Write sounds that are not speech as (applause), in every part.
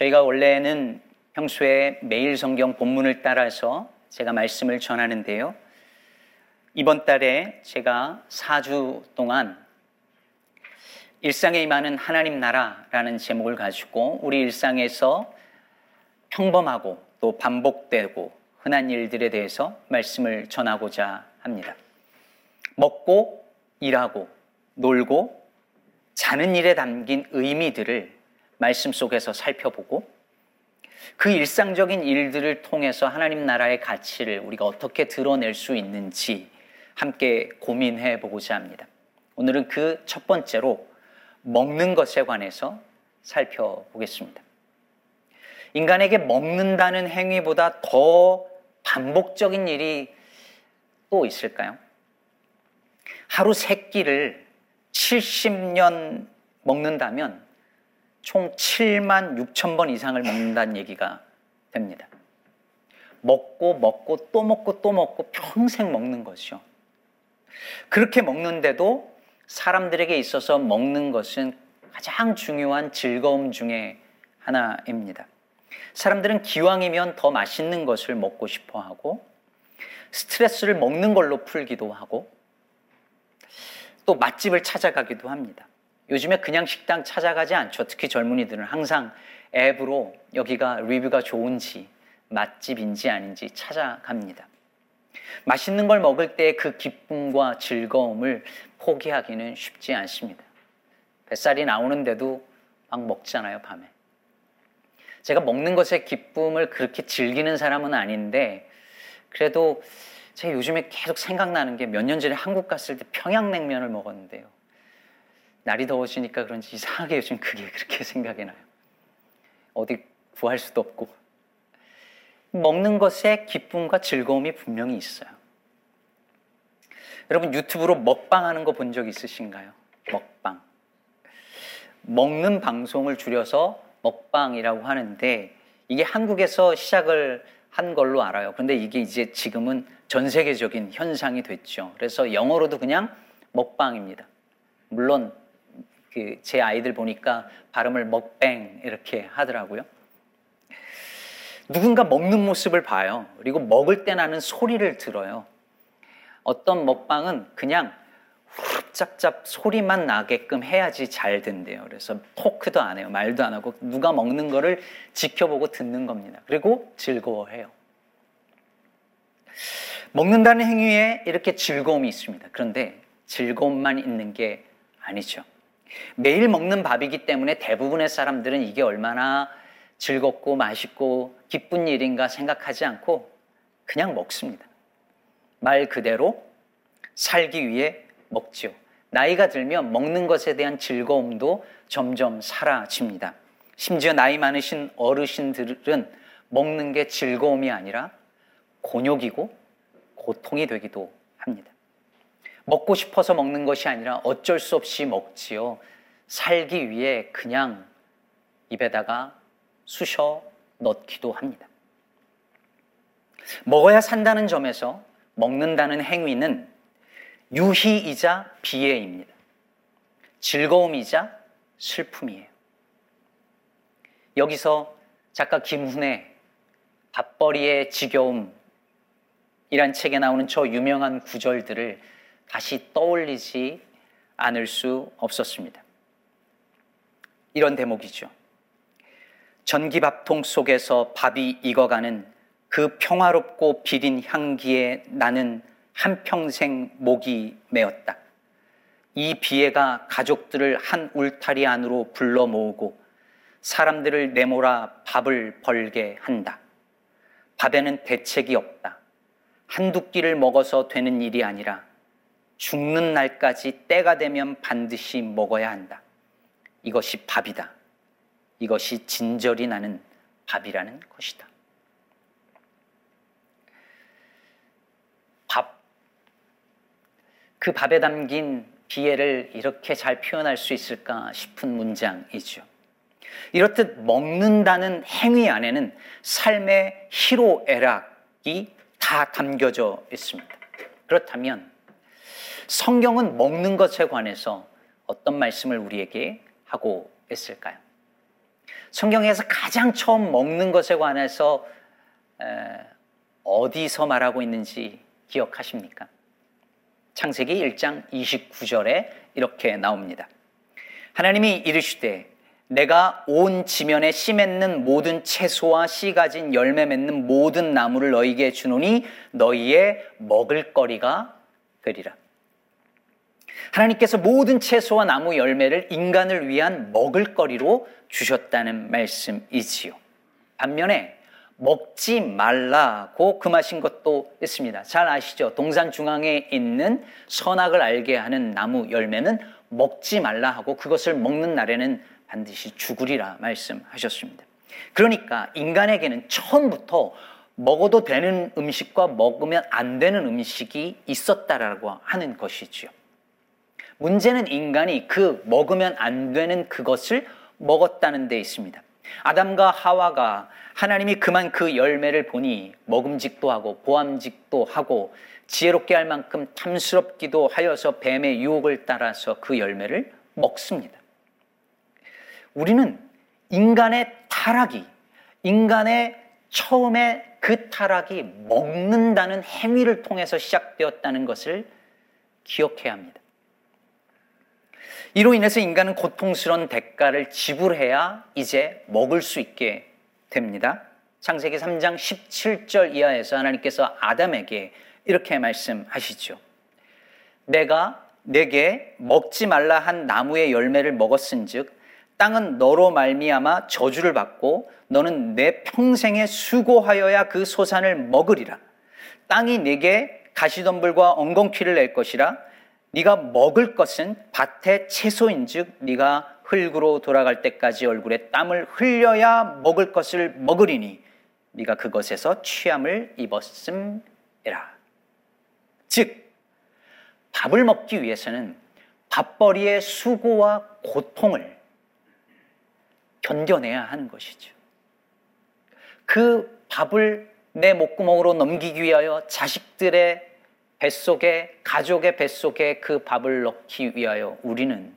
저희가 원래는 평소에 매일 성경 본문을 따라서 제가 말씀을 전하는데요. 이번 달에 제가 4주 동안 일상에 임하는 하나님 나라라는 제목을 가지고 우리 일상에서 평범하고 또 반복되고 흔한 일들에 대해서 말씀을 전하고자 합니다. 먹고 일하고 놀고 자는 일에 담긴 의미들을 말씀 속에서 살펴보고 그 일상적인 일들을 통해서 하나님 나라의 가치를 우리가 어떻게 드러낼 수 있는지 함께 고민해 보고자 합니다. 오늘은 그 첫 번째로 먹는 것에 관해서 살펴보겠습니다. 인간에게 먹는다는 행위보다 더 반복적인 일이 또 있을까요? 하루 세 끼를 70년 먹는다면 총 7만 6천 번 이상을 먹는다는 얘기가 됩니다. 먹고 먹고 또 먹고 또 먹고 평생 먹는 것이죠. 그렇게 먹는데도 사람들에게 있어서 먹는 것은 가장 중요한 즐거움 중에 하나입니다. 사람들은 기왕이면 더 맛있는 것을 먹고 싶어 하고 스트레스를 먹는 걸로 풀기도 하고 또 맛집을 찾아가기도 합니다. 요즘에 그냥 식당 찾아가지 않죠. 특히 젊은이들은 항상 앱으로 여기가 리뷰가 좋은지 맛집인지 아닌지 찾아갑니다. 맛있는 걸 먹을 때 그 기쁨과 즐거움을 포기하기는 쉽지 않습니다. 뱃살이 나오는데도 막 먹잖아요, 밤에. 제가 먹는 것의 기쁨을 그렇게 즐기는 사람은 아닌데, 그래도 제가 요즘에 계속 생각나는 게 몇 년 전에 한국 갔을 때 평양냉면을 먹었는데요. 날이 더워지니까 그런지 이상하게 요즘 그게 그렇게 (laughs) 생각이 나요. 어디 구할 수도 없고. 먹는 것에 기쁨과 즐거움이 분명히 있어요. 여러분 유튜브로 먹방 하는 거 본 적 있으신가요? 먹방. 먹는 방송을 줄여서 먹방이라고 하는데 이게 한국에서 시작을 한 걸로 알아요. 그런데 이게 이제 지금은 전 세계적인 현상이 됐죠. 그래서 영어로도 그냥 먹방입니다. 물론 그 제 아이들 보니까 발음을 먹뱅 이렇게 하더라고요. 누군가 먹는 모습을 봐요. 그리고 먹을 때 나는 소리를 들어요. 어떤 먹방은 그냥 짭짭 소리만 나게끔 해야지 잘 된대요. 그래서 토크도 안 해요. 말도 안 하고 누가 먹는 거를 지켜보고 듣는 겁니다. 그리고 즐거워해요. 먹는다는 행위에 이렇게 즐거움이 있습니다. 그런데 즐거움만 있는 게 아니죠. 매일 먹는 밥이기 때문에 대부분의 사람들은 이게 얼마나 즐겁고 맛있고 기쁜 일인가 생각하지 않고 그냥 먹습니다. 말 그대로 살기 위해 먹지요. 나이가 들면 먹는 것에 대한 즐거움도 점점 사라집니다. 심지어 나이 많으신 어르신들은 먹는 게 즐거움이 아니라 곤욕이고 고통이 되기도. 먹고 싶어서 먹는 것이 아니라 어쩔 수 없이 먹지요. 살기 위해 그냥 입에다가 쑤셔 넣기도 합니다. 먹어야 산다는 점에서 먹는다는 행위는 유희이자 비애입니다. 즐거움이자 슬픔이에요. 여기서 작가 김훈의 밥벌이의 지겨움 이란 책에 나오는 저 유명한 구절들을 다시 떠올리지 않을 수 없었습니다. 이런 대목이죠. 전기밥통 속에서 밥이 익어가는 그 평화롭고 비린 향기에 나는 한평생 목이 메었다. 이 비애가 가족들을 한 울타리 안으로 불러 모으고 사람들을 내몰아 밥을 벌게 한다. 밥에는 대책이 없다. 한두 끼를 먹어서 되는 일이 아니라 죽는 날까지 때가 되면 반드시 먹어야 한다. 이것이 밥이다. 이것이 진절이 나는 밥이라는 것이다. 밥. 그 밥에 담긴 비애를 이렇게 잘 표현할 수 있을까 싶은 문장이죠. 이렇듯 먹는다는 행위 안에는 삶의 희로애락이 다 담겨져 있습니다. 그렇다면 성경은 먹는 것에 관해서 어떤 말씀을 우리에게 하고 있을까요? 성경에서 가장 처음 먹는 것에 관해서 어디서 말하고 있는지 기억하십니까? 창세기 1장 29절에 이렇게 나옵니다. 하나님이 이르시되 내가 온 지면에 씨 맺는 모든 채소와 씨 가진 열매 맺는 모든 나무를 너희에게 주노니 너희의 먹을 거리가 되리라. 하나님께서 모든 채소와 나무 열매를 인간을 위한 먹을거리로 주셨다는 말씀이지요. 반면에 먹지 말라고 금하신 것도 있습니다. 잘 아시죠? 동산 중앙에 있는 선악을 알게 하는 나무 열매는 먹지 말라 하고 그것을 먹는 날에는 반드시 죽으리라 말씀하셨습니다. 그러니까 인간에게는 처음부터 먹어도 되는 음식과 먹으면 안 되는 음식이 있었다라고 하는 것이지요. 문제는 인간이 그 먹으면 안 되는 그것을 먹었다는 데 있습니다. 아담과 하와가 하나님이 그만 그 열매를 보니 먹음직도 하고 보암직도 하고 지혜롭게 할 만큼 탐스럽기도 하여서 뱀의 유혹을 따라서 그 열매를 먹습니다. 우리는 인간의 타락이, 인간의 처음에 그 타락이 먹는다는 행위를 통해서 시작되었다는 것을 기억해야 합니다. 이로 인해서 인간은 고통스러운 대가를 지불해야 이제 먹을 수 있게 됩니다. 창세기 3장 17절 이하에서 하나님께서 아담에게 이렇게 말씀하시죠. 내가 내게 먹지 말라 한 나무의 열매를 먹었은즉 땅은 너로 말미암아 저주를 받고 너는 내 평생에 수고하여야 그 소산을 먹으리라. 땅이 내게 가시덤불과 엉겅퀴를 낼 것이라 네가 먹을 것은 밭의 채소인즉 네가 흙으로 돌아갈 때까지 얼굴에 땀을 흘려야 먹을 것을 먹으리니 네가 그것에서 취함을 입었음이라. 즉 밥을 먹기 위해서는 밥벌이의 수고와 고통을 견뎌내야 하는 것이죠. 그 밥을 내 목구멍으로 넘기기 위하여 자식들의 뱃속에, 가족의 뱃속에 그 밥을 넣기 위하여 우리는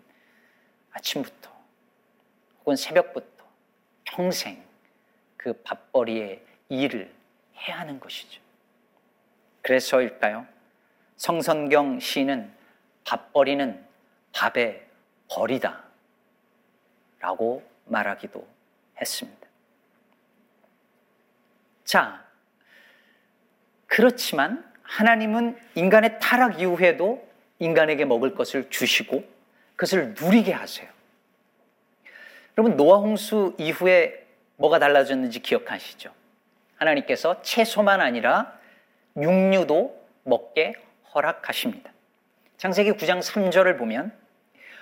아침부터 혹은 새벽부터 평생 그 밥벌이의 일을 해야 하는 것이죠. 그래서일까요? 성선경 시는 밥벌이는 밥의 벌이다. 라고 말하기도 했습니다. 자, 그렇지만 하나님은 인간의 타락 이후에도 인간에게 먹을 것을 주시고 그것을 누리게 하세요. 여러분, 노아 홍수 이후에 뭐가 달라졌는지 기억하시죠? 하나님께서 채소만 아니라 육류도 먹게 허락하십니다. 창세기 9장 3절을 보면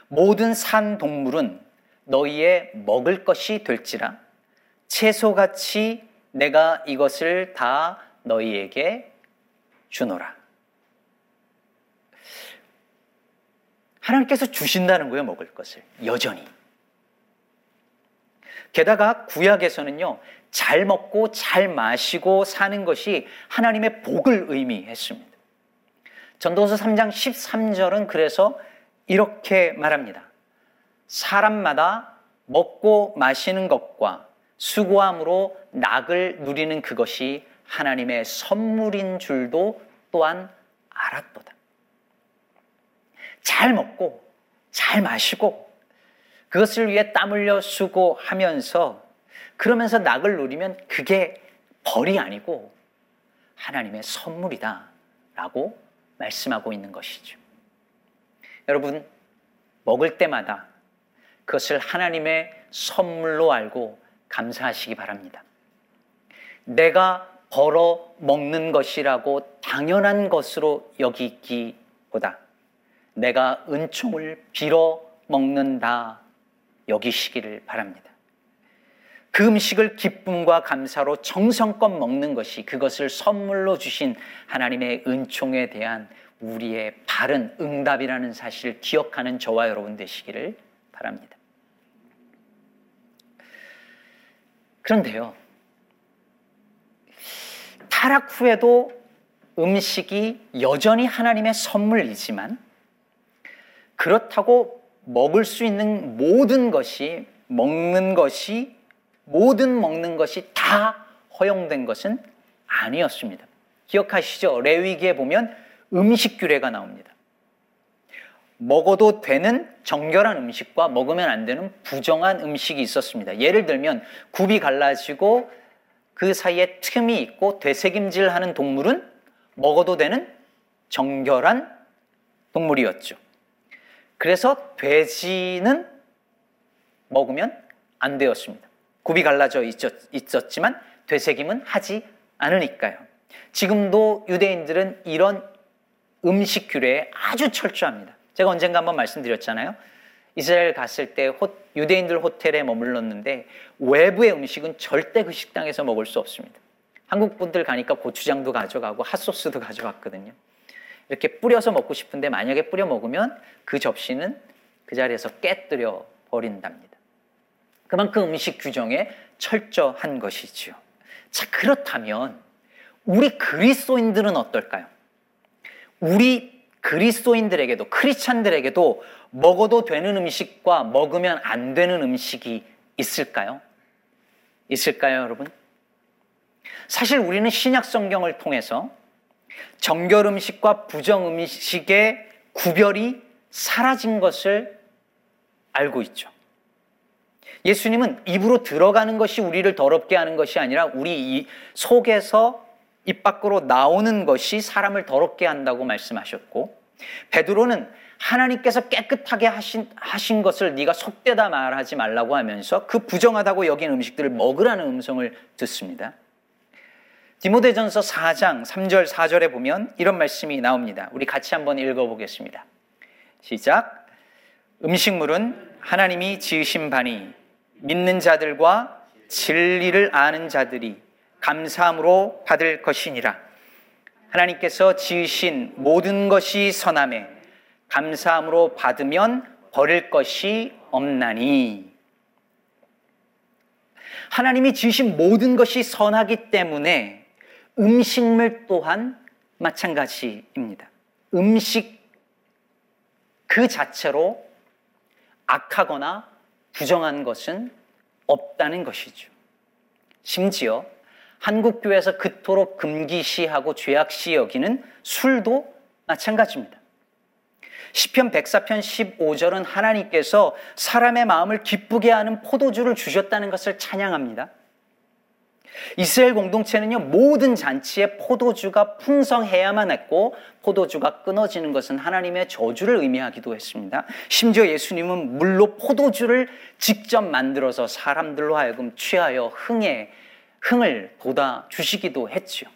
모든 산 동물은 너희의 먹을 것이 될지라 채소같이 내가 이것을 다 너희에게 주노라. 하나님께서 주신다는 거예요, 먹을 것을. 여전히. 게다가 구약에서는요, 잘 먹고 잘 마시고 사는 것이 하나님의 복을 의미했습니다. 전도서 3장 13절은 그래서 이렇게 말합니다. 사람마다 먹고 마시는 것과 수고함으로 낙을 누리는 그것이 하나님의 선물인 줄도 또한 알았도다. 잘 먹고 잘 마시고 그것을 위해 땀 흘려 수고하면서 그러면서 낙을 누리면 그게 벌이 아니고 하나님의 선물이다 라고 말씀하고 있는 것이죠. 여러분, 먹을 때마다 그것을 하나님의 선물로 알고 감사하시기 바랍니다. 내가 벌어 먹는 것이라고 당연한 것으로 여기기보다 내가 은총을 빌어 먹는다 여기시기를 바랍니다. 그 음식을 기쁨과 감사로 정성껏 먹는 것이 그것을 선물로 주신 하나님의 은총에 대한 우리의 바른 응답이라는 사실을 기억하는 저와 여러분 되시기를 바랍니다. 그런데요, 타락 후에도 음식이 여전히 하나님의 선물이지만 그렇다고 먹을 수 있는 모든 것이 먹는 것이 모든 먹는 것이 다 허용된 것은 아니었습니다. 기억하시죠? 레위기에 보면 음식 규례가 나옵니다. 먹어도 되는 정결한 음식과 먹으면 안 되는 부정한 음식이 있었습니다. 예를 들면 굽이 갈라지고 그 사이에 틈이 있고 되새김질하는 동물은 먹어도 되는 정결한 동물이었죠. 그래서 돼지는 먹으면 안 되었습니다. 굽이 갈라져 있었, 지만 되새김은 하지 않으니까요. 지금도 유대인들은 이런 음식 규례에 아주 철저합니다. 제가 언젠가 한번 말씀드렸잖아요. 이스라엘 갔을 때 호, 유대인들 호텔에 머물렀는데 외부의 음식은 절대 그 식당에서 먹을 수 없습니다. 한국 분들 가니까 고추장도 가져가고 핫소스도 가져갔거든요. 이렇게 뿌려서 먹고 싶은데 만약에 뿌려 먹으면 그 접시는 그 자리에서 깨뜨려 버린답니다. 그만큼 음식 규정에 철저한 것이지요. 자, 그렇다면 우리 그리스도인들은 어떨까요? 우리 그리스도인들에게도 크리스찬들에게도 먹어도 되는 음식과 먹으면 안 되는 음식이 있을까요? 있을까요, 여러분? 사실 우리는 신약 성경을 통해서 정결 음식과 부정 음식의 구별이 사라진 것을 알고 있죠. 예수님은 입으로 들어가는 것이 우리를 더럽게 하는 것이 아니라 우리 속에서 입 밖으로 나오는 것이 사람을 더럽게 한다고 말씀하셨고 베드로는 하나님께서 깨끗하게 하신, 하신 것을 네가 속되다 말하지 말라고 하면서 그 부정하다고 여긴 음식들을 먹으라는 음성을 듣습니다. 디모데전서 4장 3절 4절에 보면 이런 말씀이 나옵니다. 우리 같이 한번 읽어보겠습니다. 시작. 음식물은 하나님이 지으신 바니 믿는 자들과 진리를 아는 자들이 감사함으로 받을 것이니라. 하나님께서 지으신 모든 것이 선함에 감사함으로 받으면 버릴 것이 없나니. 하나님이 지으신 모든 것이 선하기 때문에 음식물 또한 마찬가지입니다. 음식 그 자체로 악하거나 부정한 것은 없다는 것이죠. 심지어 한국 교회에서 그토록 금기시하고 죄악시 여기는 술도 마찬가지입니다. 시편 104편 15절은 하나님께서 사람의 마음을 기쁘게 하는 포도주를 주셨다는 것을 찬양합니다. 이스라엘 공동체는요, 모든 잔치에 포도주가 풍성해야만 했고, 포도주가 끊어지는 것은 하나님의 저주를 의미하기도 했습니다. 심지어 예수님은 물로 포도주를 직접 만들어서 사람들로 하여금 취하여 흥에, 흥을 돋아 주시기도 했죠.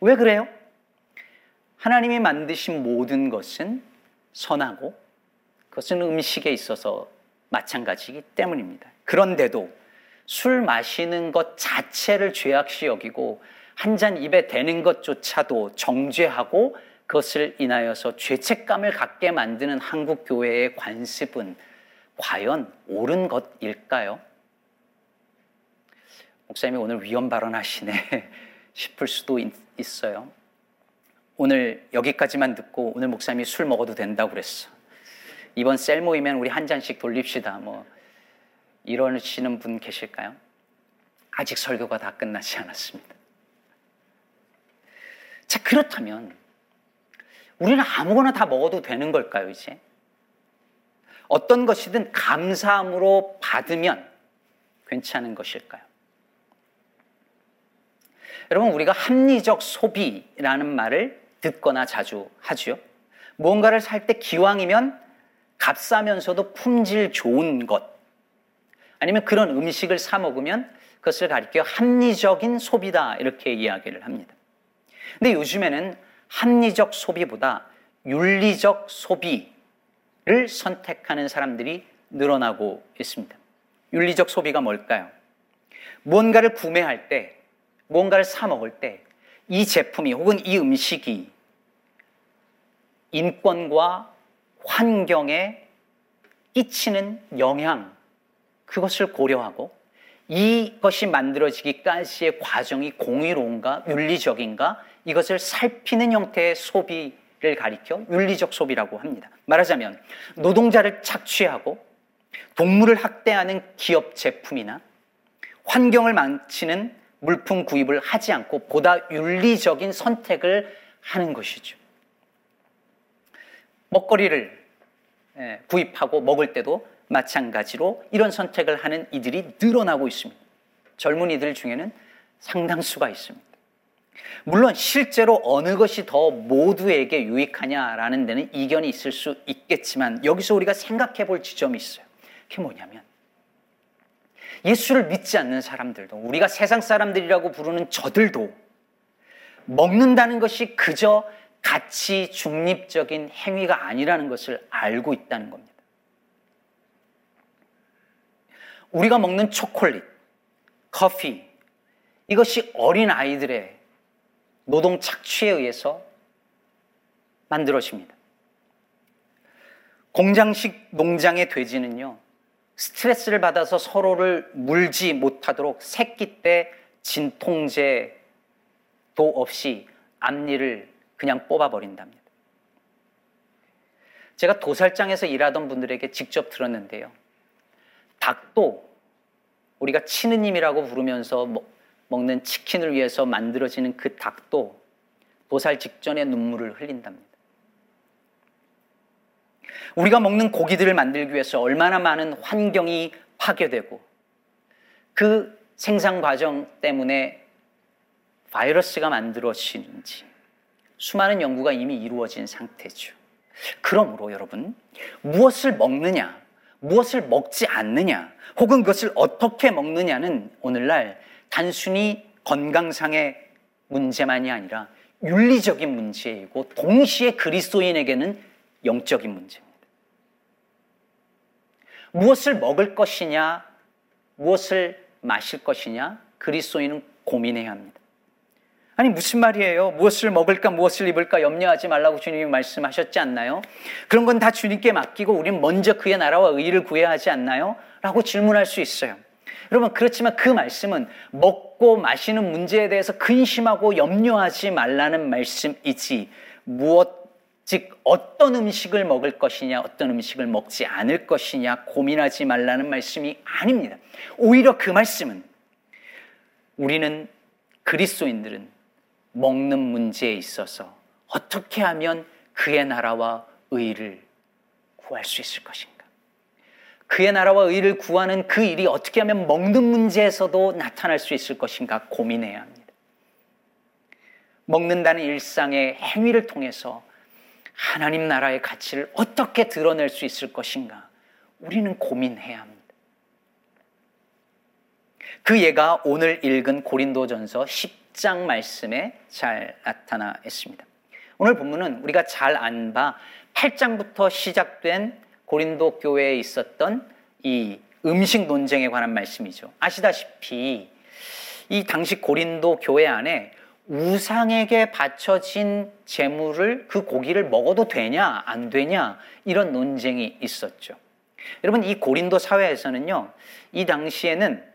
왜 그래요? 하나님이 만드신 모든 것은 선하고, 그것은 음식에 있어서 마찬가지이기 때문입니다. 그런데도 술 마시는 것 자체를 죄악시 여기고 한 잔 입에 대는 것조차도 정죄하고 그것을 인하여서 죄책감을 갖게 만드는 한국 교회의 관습은 과연 옳은 것일까요? 목사님이 오늘 위험 발언하시네 (laughs) 싶을 수도 있어요. 오늘 여기까지만 듣고 오늘 목사님이 술 먹어도 된다고 그랬어. 이번 셀 모이면 우리 한 잔씩 돌립시다. 뭐 이러시는 분 계실까요? 아직 설교가 다 끝나지 않았습니다. 자, 그렇다면 우리는 아무거나 다 먹어도 되는 걸까요, 이제? 어떤 것이든 감사함으로 받으면 괜찮은 것일까요? 여러분, 우리가 합리적 소비라는 말을 듣거나 자주 하죠. 무언가를 살 때 기왕이면 값싸면서도 품질 좋은 것, 아니면 그런 음식을 사 먹으면 그것을 가리켜 합리적인 소비다 이렇게 이야기를 합니다. 근데 요즘에는 합리적 소비보다 윤리적 소비를 선택하는 사람들이 늘어나고 있습니다. 윤리적 소비가 뭘까요? 무언가를 구매할 때, 무언가를 사 먹을 때, 이 제품이 혹은 이 음식이 인권과 환경에 끼치는 영향, 그것을 고려하고 이것이 만들어지기까지의 과정이 공의로운가 윤리적인가 이것을 살피는 형태의 소비를 가리켜 윤리적 소비라고 합니다. 말하자면 노동자를 착취하고 동물을 학대하는 기업 제품이나 환경을 망치는 물품 구입을 하지 않고 보다 윤리적인 선택을 하는 것이죠. 먹거리를 예, 구입하고 먹을 때도 마찬가지로 이런 선택을 하는 이들이 늘어나고 있습니다. 젊은이들 중에는 상당수가 있습니다. 물론 실제로 어느 것이 더 모두에게 유익하냐라는 데는 이견이 있을 수 있겠지만 여기서 우리가 생각해 볼 지점이 있어요. 그게 뭐냐면 예수를 믿지 않는 사람들도 우리가 세상 사람들이라고 부르는 저들도 먹는다는 것이 그저 가치 중립적인 행위가 아니라는 것을 알고 있다는 겁니다. 우리가 먹는 초콜릿, 커피, 이것이 어린 아이들의 노동 착취에 의해서 만들어집니다. 공장식 농장의 돼지는요, 스트레스를 받아서 서로를 물지 못하도록 새끼 때 진통제도 없이 앞니를 그냥 뽑아버린답니다. 제가 도살장에서 일하던 분들에게 직접 들었는데요. 닭도 우리가 치느님이라고 부르면서 먹는 치킨을 위해서 만들어지는 그 닭도 도살 직전에 눈물을 흘린답니다. 우리가 먹는 고기들을 만들기 위해서 얼마나 많은 환경이 파괴되고 그 생산 과정 때문에 바이러스가 만들어지는지 수많은 연구가 이미 이루어진 상태죠. 그러므로 여러분, 무엇을 먹느냐, 무엇을 먹지 않느냐, 혹은 그것을 어떻게 먹느냐는 오늘날 단순히 건강상의 문제만이 아니라 윤리적인 문제이고 동시에 그리스도인에게는 영적인 문제입니다. 무엇을 먹을 것이냐, 무엇을 마실 것이냐, 그리스도인은 고민해야 합니다. 아니, 무슨 말이에요? 무엇을 먹을까, 무엇을 입을까 염려하지 말라고 주님이 말씀하셨지 않나요? 그런 건 다 주님께 맡기고 우리는 먼저 그의 나라와 의를 구해야 하지 않나요? 라고 질문할 수 있어요. 여러분, 그렇지만 그 말씀은 먹고 마시는 문제에 대해서 근심하고 염려하지 말라는 말씀이지, 무엇 즉 어떤 음식을 먹을 것이냐, 어떤 음식을 먹지 않을 것이냐 고민하지 말라는 말씀이 아닙니다. 오히려 그 말씀은 우리는 그리스도인들은 먹는 문제에 있어서 어떻게 하면 그의 나라와 의를 구할 수 있을 것인가? 그의 나라와 의를 구하는 그 일이 어떻게 하면 먹는 문제에서도 나타날 수 있을 것인가 고민해야 합니다. 먹는다는 일상의 행위를 통해서 하나님 나라의 가치를 어떻게 드러낼 수 있을 것인가? 우리는 고민해야 합니다. 그 예가 오늘 읽은 고린도전서 10 장 말씀에 잘 나타나 있습니다. 오늘 본문은 우리가 잘 안 봐 8장부터 시작된 고린도 교회에 있었던 이 음식 논쟁에 관한 말씀이죠. 아시다시피 이 당시 고린도 교회 안에 우상에게 바쳐진 재물을 그 고기를 먹어도 되냐 안 되냐 이런 논쟁이 있었죠. 여러분 이 고린도 사회에서는요. 이 당시에는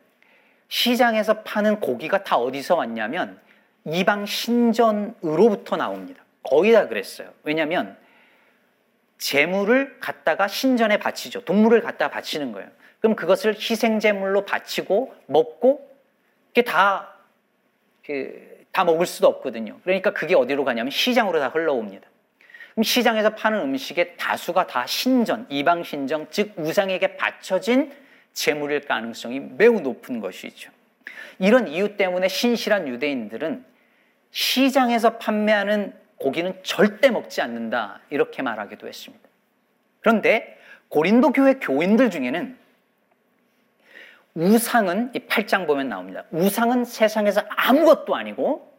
시장에서 파는 고기가 다 어디서 왔냐면 이방 신전으로부터 나옵니다. 거의 다 그랬어요. 왜냐하면 재물을 갖다가 신전에 바치죠. 동물을 갖다가 바치는 거예요. 그럼 그것을 희생 제물로 바치고 먹고 그게 다 그 다 먹을 수도 없거든요. 그러니까 그게 어디로 가냐면 시장으로 다 흘러옵니다. 그럼 시장에서 파는 음식의 다수가 다 신전, 이방 신정, 즉 우상에게 바쳐진 재물일 가능성이 매우 높은 것이죠. 이런 이유 때문에 신실한 유대인들은 시장에서 판매하는 고기는 절대 먹지 않는다 이렇게 말하기도 했습니다. 그런데 고린도 교회 교인들 중에는 우상은 이 8장 보면 나옵니다. 우상은 세상에서 아무것도 아니고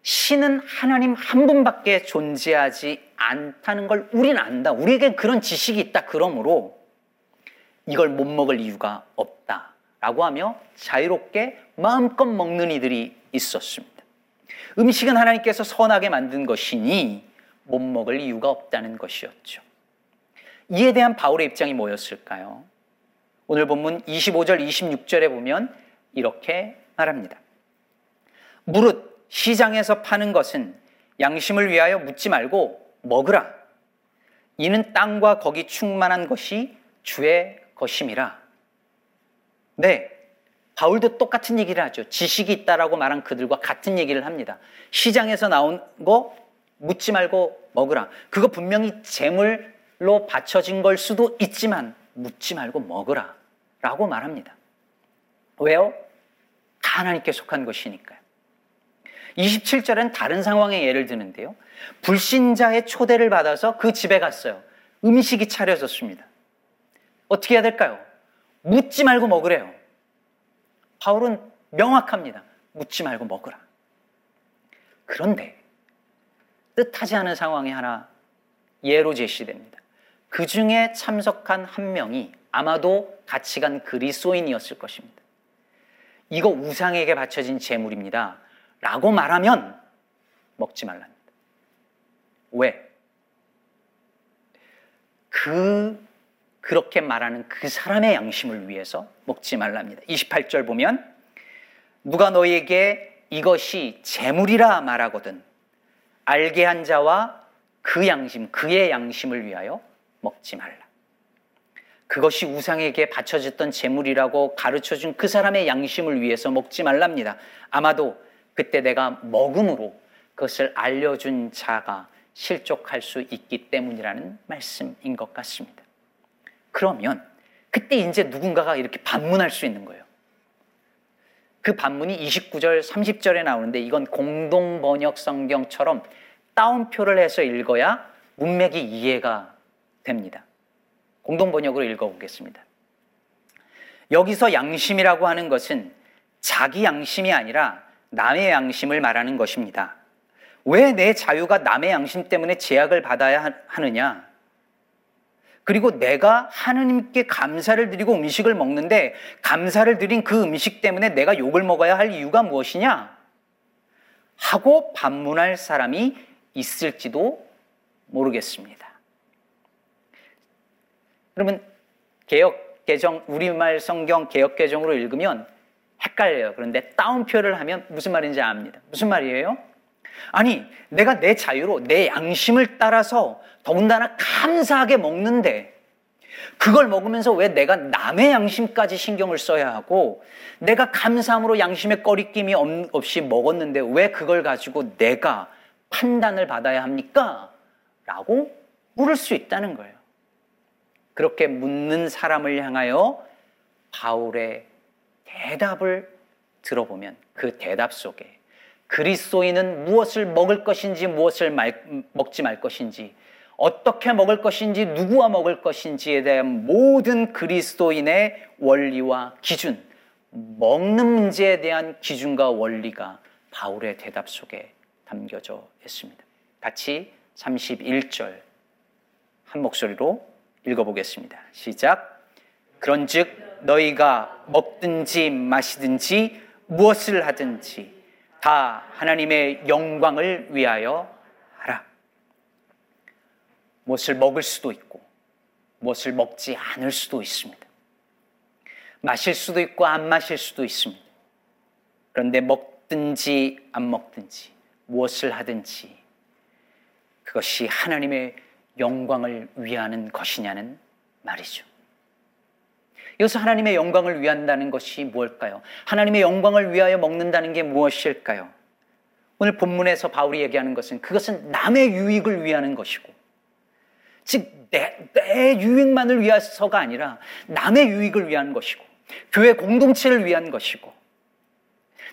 신은 하나님 한 분밖에 존재하지 않다는 걸 우리는 안다. 우리에게 그런 지식이 있다. 그러므로 이걸 못 먹을 이유가 없다. 라고 하며 자유롭게 마음껏 먹는 이들이 있었습니다. 음식은 하나님께서 선하게 만든 것이니 못 먹을 이유가 없다는 것이었죠. 이에 대한 바울의 입장이 뭐였을까요? 오늘 본문 25절, 26절에 보면 이렇게 말합니다. 무릇 시장에서 파는 것은 양심을 위하여 묻지 말고 먹으라. 이는 땅과 거기 충만한 것이 주의 것임이라. 네. 바울도 똑같은 얘기를 하죠. 지식이 있다라고 말한 그들과 같은 얘기를 합니다. 시장에서 나온 거 묻지 말고 먹으라. 그거 분명히 재물로 바쳐진 걸 수도 있지만 묻지 말고 먹으라. 라고 말합니다. 왜요? 다 하나님께 속한 것이니까요. 27절엔 다른 상황의 예를 드는데요. 불신자의 초대를 받아서 그 집에 갔어요. 음식이 차려졌습니다. 어떻게 해야 될까요? 묻지 말고 먹으래요. 바울은 명확합니다. 묻지 말고 먹으라. 그런데 뜻하지 않은 상황이 하나 예로 제시됩니다. 그 중에 참석한 한 명이 아마도 같이 간 그리스도인이었을 것입니다. 이거 우상에게 바쳐진 재물입니다. 라고 말하면 먹지 말랍니다. 왜? 그 그렇게 말하는 그 사람의 양심을 위해서 먹지 말랍니다. 28절 보면 누가 너에게 이것이 재물이라 말하거든 알게 한 자와 그 양심, 그의 양심을 위하여 먹지 말라. 그것이 우상에게 바쳐졌던 재물이라고 가르쳐 준 그 사람의 양심을 위해서 먹지 말랍니다. 아마도 그때 내가 먹음으로 그것을 알려준 자가 실족할 수 있기 때문이라는 말씀인 것 같습니다. 그러면 그때 이제 누군가가 이렇게 반문할 수 있는 거예요. 그 반문이 29절, 30절에 나오는데 이건 공동 번역 성경처럼 따옴표를 해서 읽어야 문맥이 이해가 됩니다. 공동 번역으로 읽어보겠습니다. 여기서 양심이라고 하는 것은 자기 양심이 아니라 남의 양심을 말하는 것입니다. 왜 내 자유가 남의 양심 때문에 제약을 받아야 하느냐? 그리고 내가 하느님께 감사를 드리고 음식을 먹는데 감사를 드린 그 음식 때문에 내가 욕을 먹어야 할 이유가 무엇이냐? 하고 반문할 사람이 있을지도 모르겠습니다. 그러면 개혁 개정 우리말 성경 개혁 개정으로 읽으면 헷갈려요. 그런데 따옴표를 하면 무슨 말인지 압니다. 무슨 말이에요? 아니, 내가 내 자유로 내 양심을 따라서 더군다나 감사하게 먹는데 그걸 먹으면서 왜 내가 남의 양심까지 신경을 써야 하고 내가 감사함으로 양심의 꺼리낌이 없이 먹었는데 왜 그걸 가지고 내가 판단을 받아야 합니까? 라고 물을 수 있다는 거예요. 그렇게 묻는 사람을 향하여 바울의 대답을 들어보면 그 대답 속에 그리스도인은 무엇을 먹을 것인지 무엇을 말, 먹지 말 것인지 어떻게 먹을 것인지 누구와 먹을 것인지에 대한 모든 그리스도인의 원리와 기준 먹는 문제에 대한 기준과 원리가 바울의 대답 속에 담겨져 있습니다. 같이 31절 한 목소리로 읽어보겠습니다. 시작. 그런즉 너희가 먹든지 마시든지 무엇을 하든지 다 하나님의 영광을 위하여 하라. 무엇을 먹을 수도 있고 무엇을 먹지 않을 수도 있습니다. 마실 수도 있고 안 마실 수도 있습니다. 그런데 먹든지 안 먹든지 무엇을 하든지 그것이 하나님의 영광을 위하는 것이냐는 말이죠. 여기서 하나님의 영광을 위한다는 것이 무엇일까요? 하나님의 영광을 위하여 먹는다는 게 무엇일까요? 오늘 본문에서 바울이 얘기하는 것은 그것은 남의 유익을 위하는 것이고, 즉, 내, 내 유익만을 위해서가 아니라 남의 유익을 위한 것이고, 교회 공동체를 위한 것이고,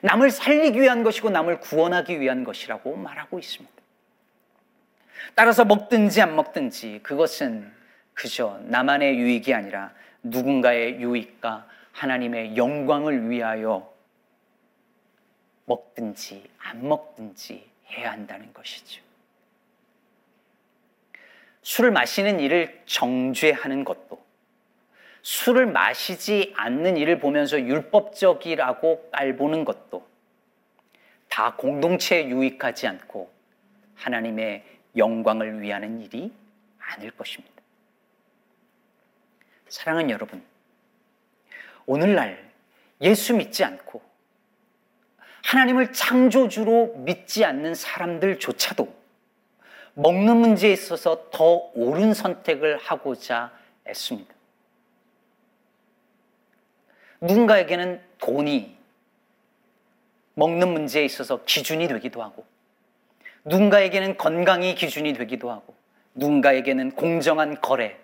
남을 살리기 위한 것이고, 남을 구원하기 위한 것이라고 말하고 있습니다. 따라서 먹든지 안 먹든지 그것은 그저 나만의 유익이 아니라 누군가의 유익과 하나님의 영광을 위하여 먹든지 안 먹든지 해야 한다는 것이죠. 술을 마시는 일을 정죄하는 것도 술을 마시지 않는 일을 보면서 율법적이라고 깔보는 것도 다 공동체에 유익하지 않고 하나님의 영광을 위하는 일이 아닐 것입니다. 사랑하는 여러분, 오늘날 예수 믿지 않고 하나님을 창조주로 믿지 않는 사람들조차도 먹는 문제에 있어서 더 옳은 선택을 하고자 했습니다. 누군가에게는 돈이 먹는 문제에 있어서 기준이 되기도 하고, 누군가에게는 건강이 기준이 되기도 하고, 누군가에게는 공정한 거래,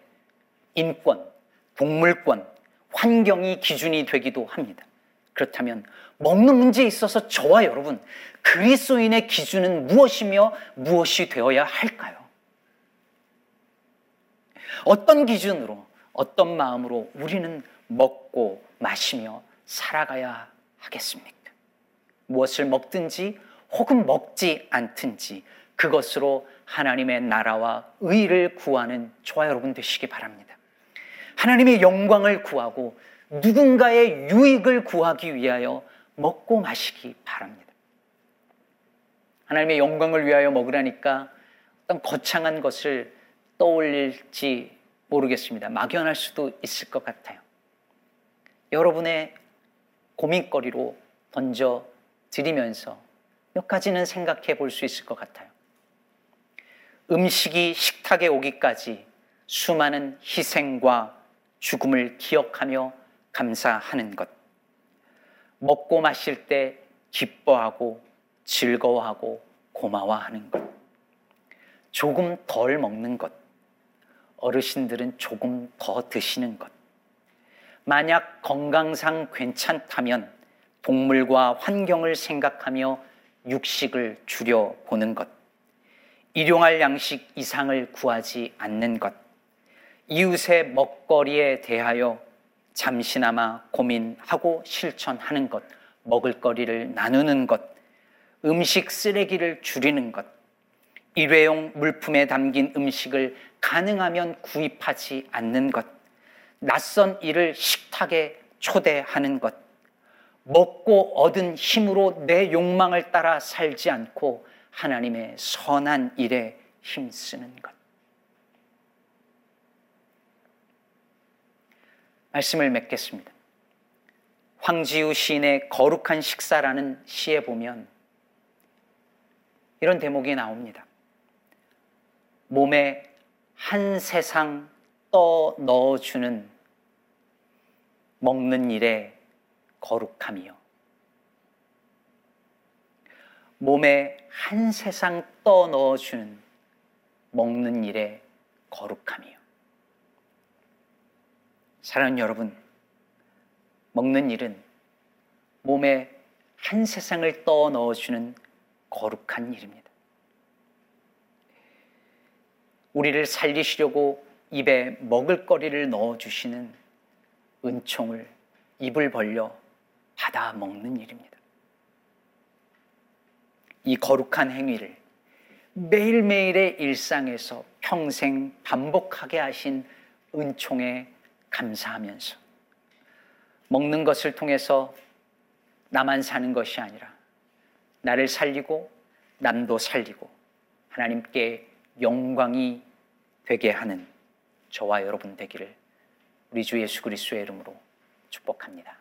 인권, 동물권, 환경이 기준이 되기도 합니다. 그렇다면 먹는 문제에 있어서 저와 여러분 그리스도인의 기준은 무엇이며 무엇이 되어야 할까요? 어떤 기준으로 어떤 마음으로 우리는 먹고 마시며 살아가야 하겠습니까? 무엇을 먹든지 혹은 먹지 않든지 그것으로 하나님의 나라와 의를 구하는 저와 여러분 되시기 바랍니다. 하나님의 영광을 구하고 누군가의 유익을 구하기 위하여 먹고 마시기 바랍니다. 하나님의 영광을 위하여 먹으라니까 어떤 거창한 것을 떠올릴지 모르겠습니다. 막연할 수도 있을 것 같아요. 여러분의 고민거리로 던져 드리면서 몇 가지는 생각해 볼 수 있을 것 같아요. 음식이 식탁에 오기까지 수많은 희생과 죽음을 기억하며 감사하는 것. 먹고 마실 때 기뻐하고 즐거워하고 고마워하는 것. 조금 덜 먹는 것. 어르신들은 조금 더 드시는 것. 만약 건강상 괜찮다면 동물과 환경을 생각하며 육식을 줄여보는 것. 일용할 양식 이상을 구하지 않는 것. 이웃의 먹거리에 대하여 잠시나마 고민하고 실천하는 것. 먹을거리를 나누는 것. 음식 쓰레기를 줄이는 것. 일회용 물품에 담긴 음식을 가능하면 구입하지 않는 것. 낯선 일을 식탁에 초대하는 것. 먹고 얻은 힘으로 내 욕망을 따라 살지 않고 하나님의 선한 일에 힘쓰는 것. 말씀을 맺겠습니다. 황지우 시인의 거룩한 식사라는 시에 보면 이런 대목이 나옵니다. 몸에 한 세상 떠 넣어주는 먹는 일에 거룩함이요. 몸에 한 세상 떠 넣어주는 먹는 일에 거룩함이요. 사랑하는 여러분, 먹는 일은 몸에 한 세상을 떠 넣어주는 거룩한 일입니다. 우리를 살리시려고 입에 먹을거리를 넣어주시는 은총을 입을 벌려 받아 먹는 일입니다. 이 거룩한 행위를 매일매일의 일상에서 평생 반복하게 하신 은총에 감사하면서 먹는 것을 통해서 나만 사는 것이 아니라 나를 살리고 남도 살리고 하나님께 영광이 되게 하는 저와 여러분 되기를 우리 주 예수 그리스도의 이름으로 축복합니다.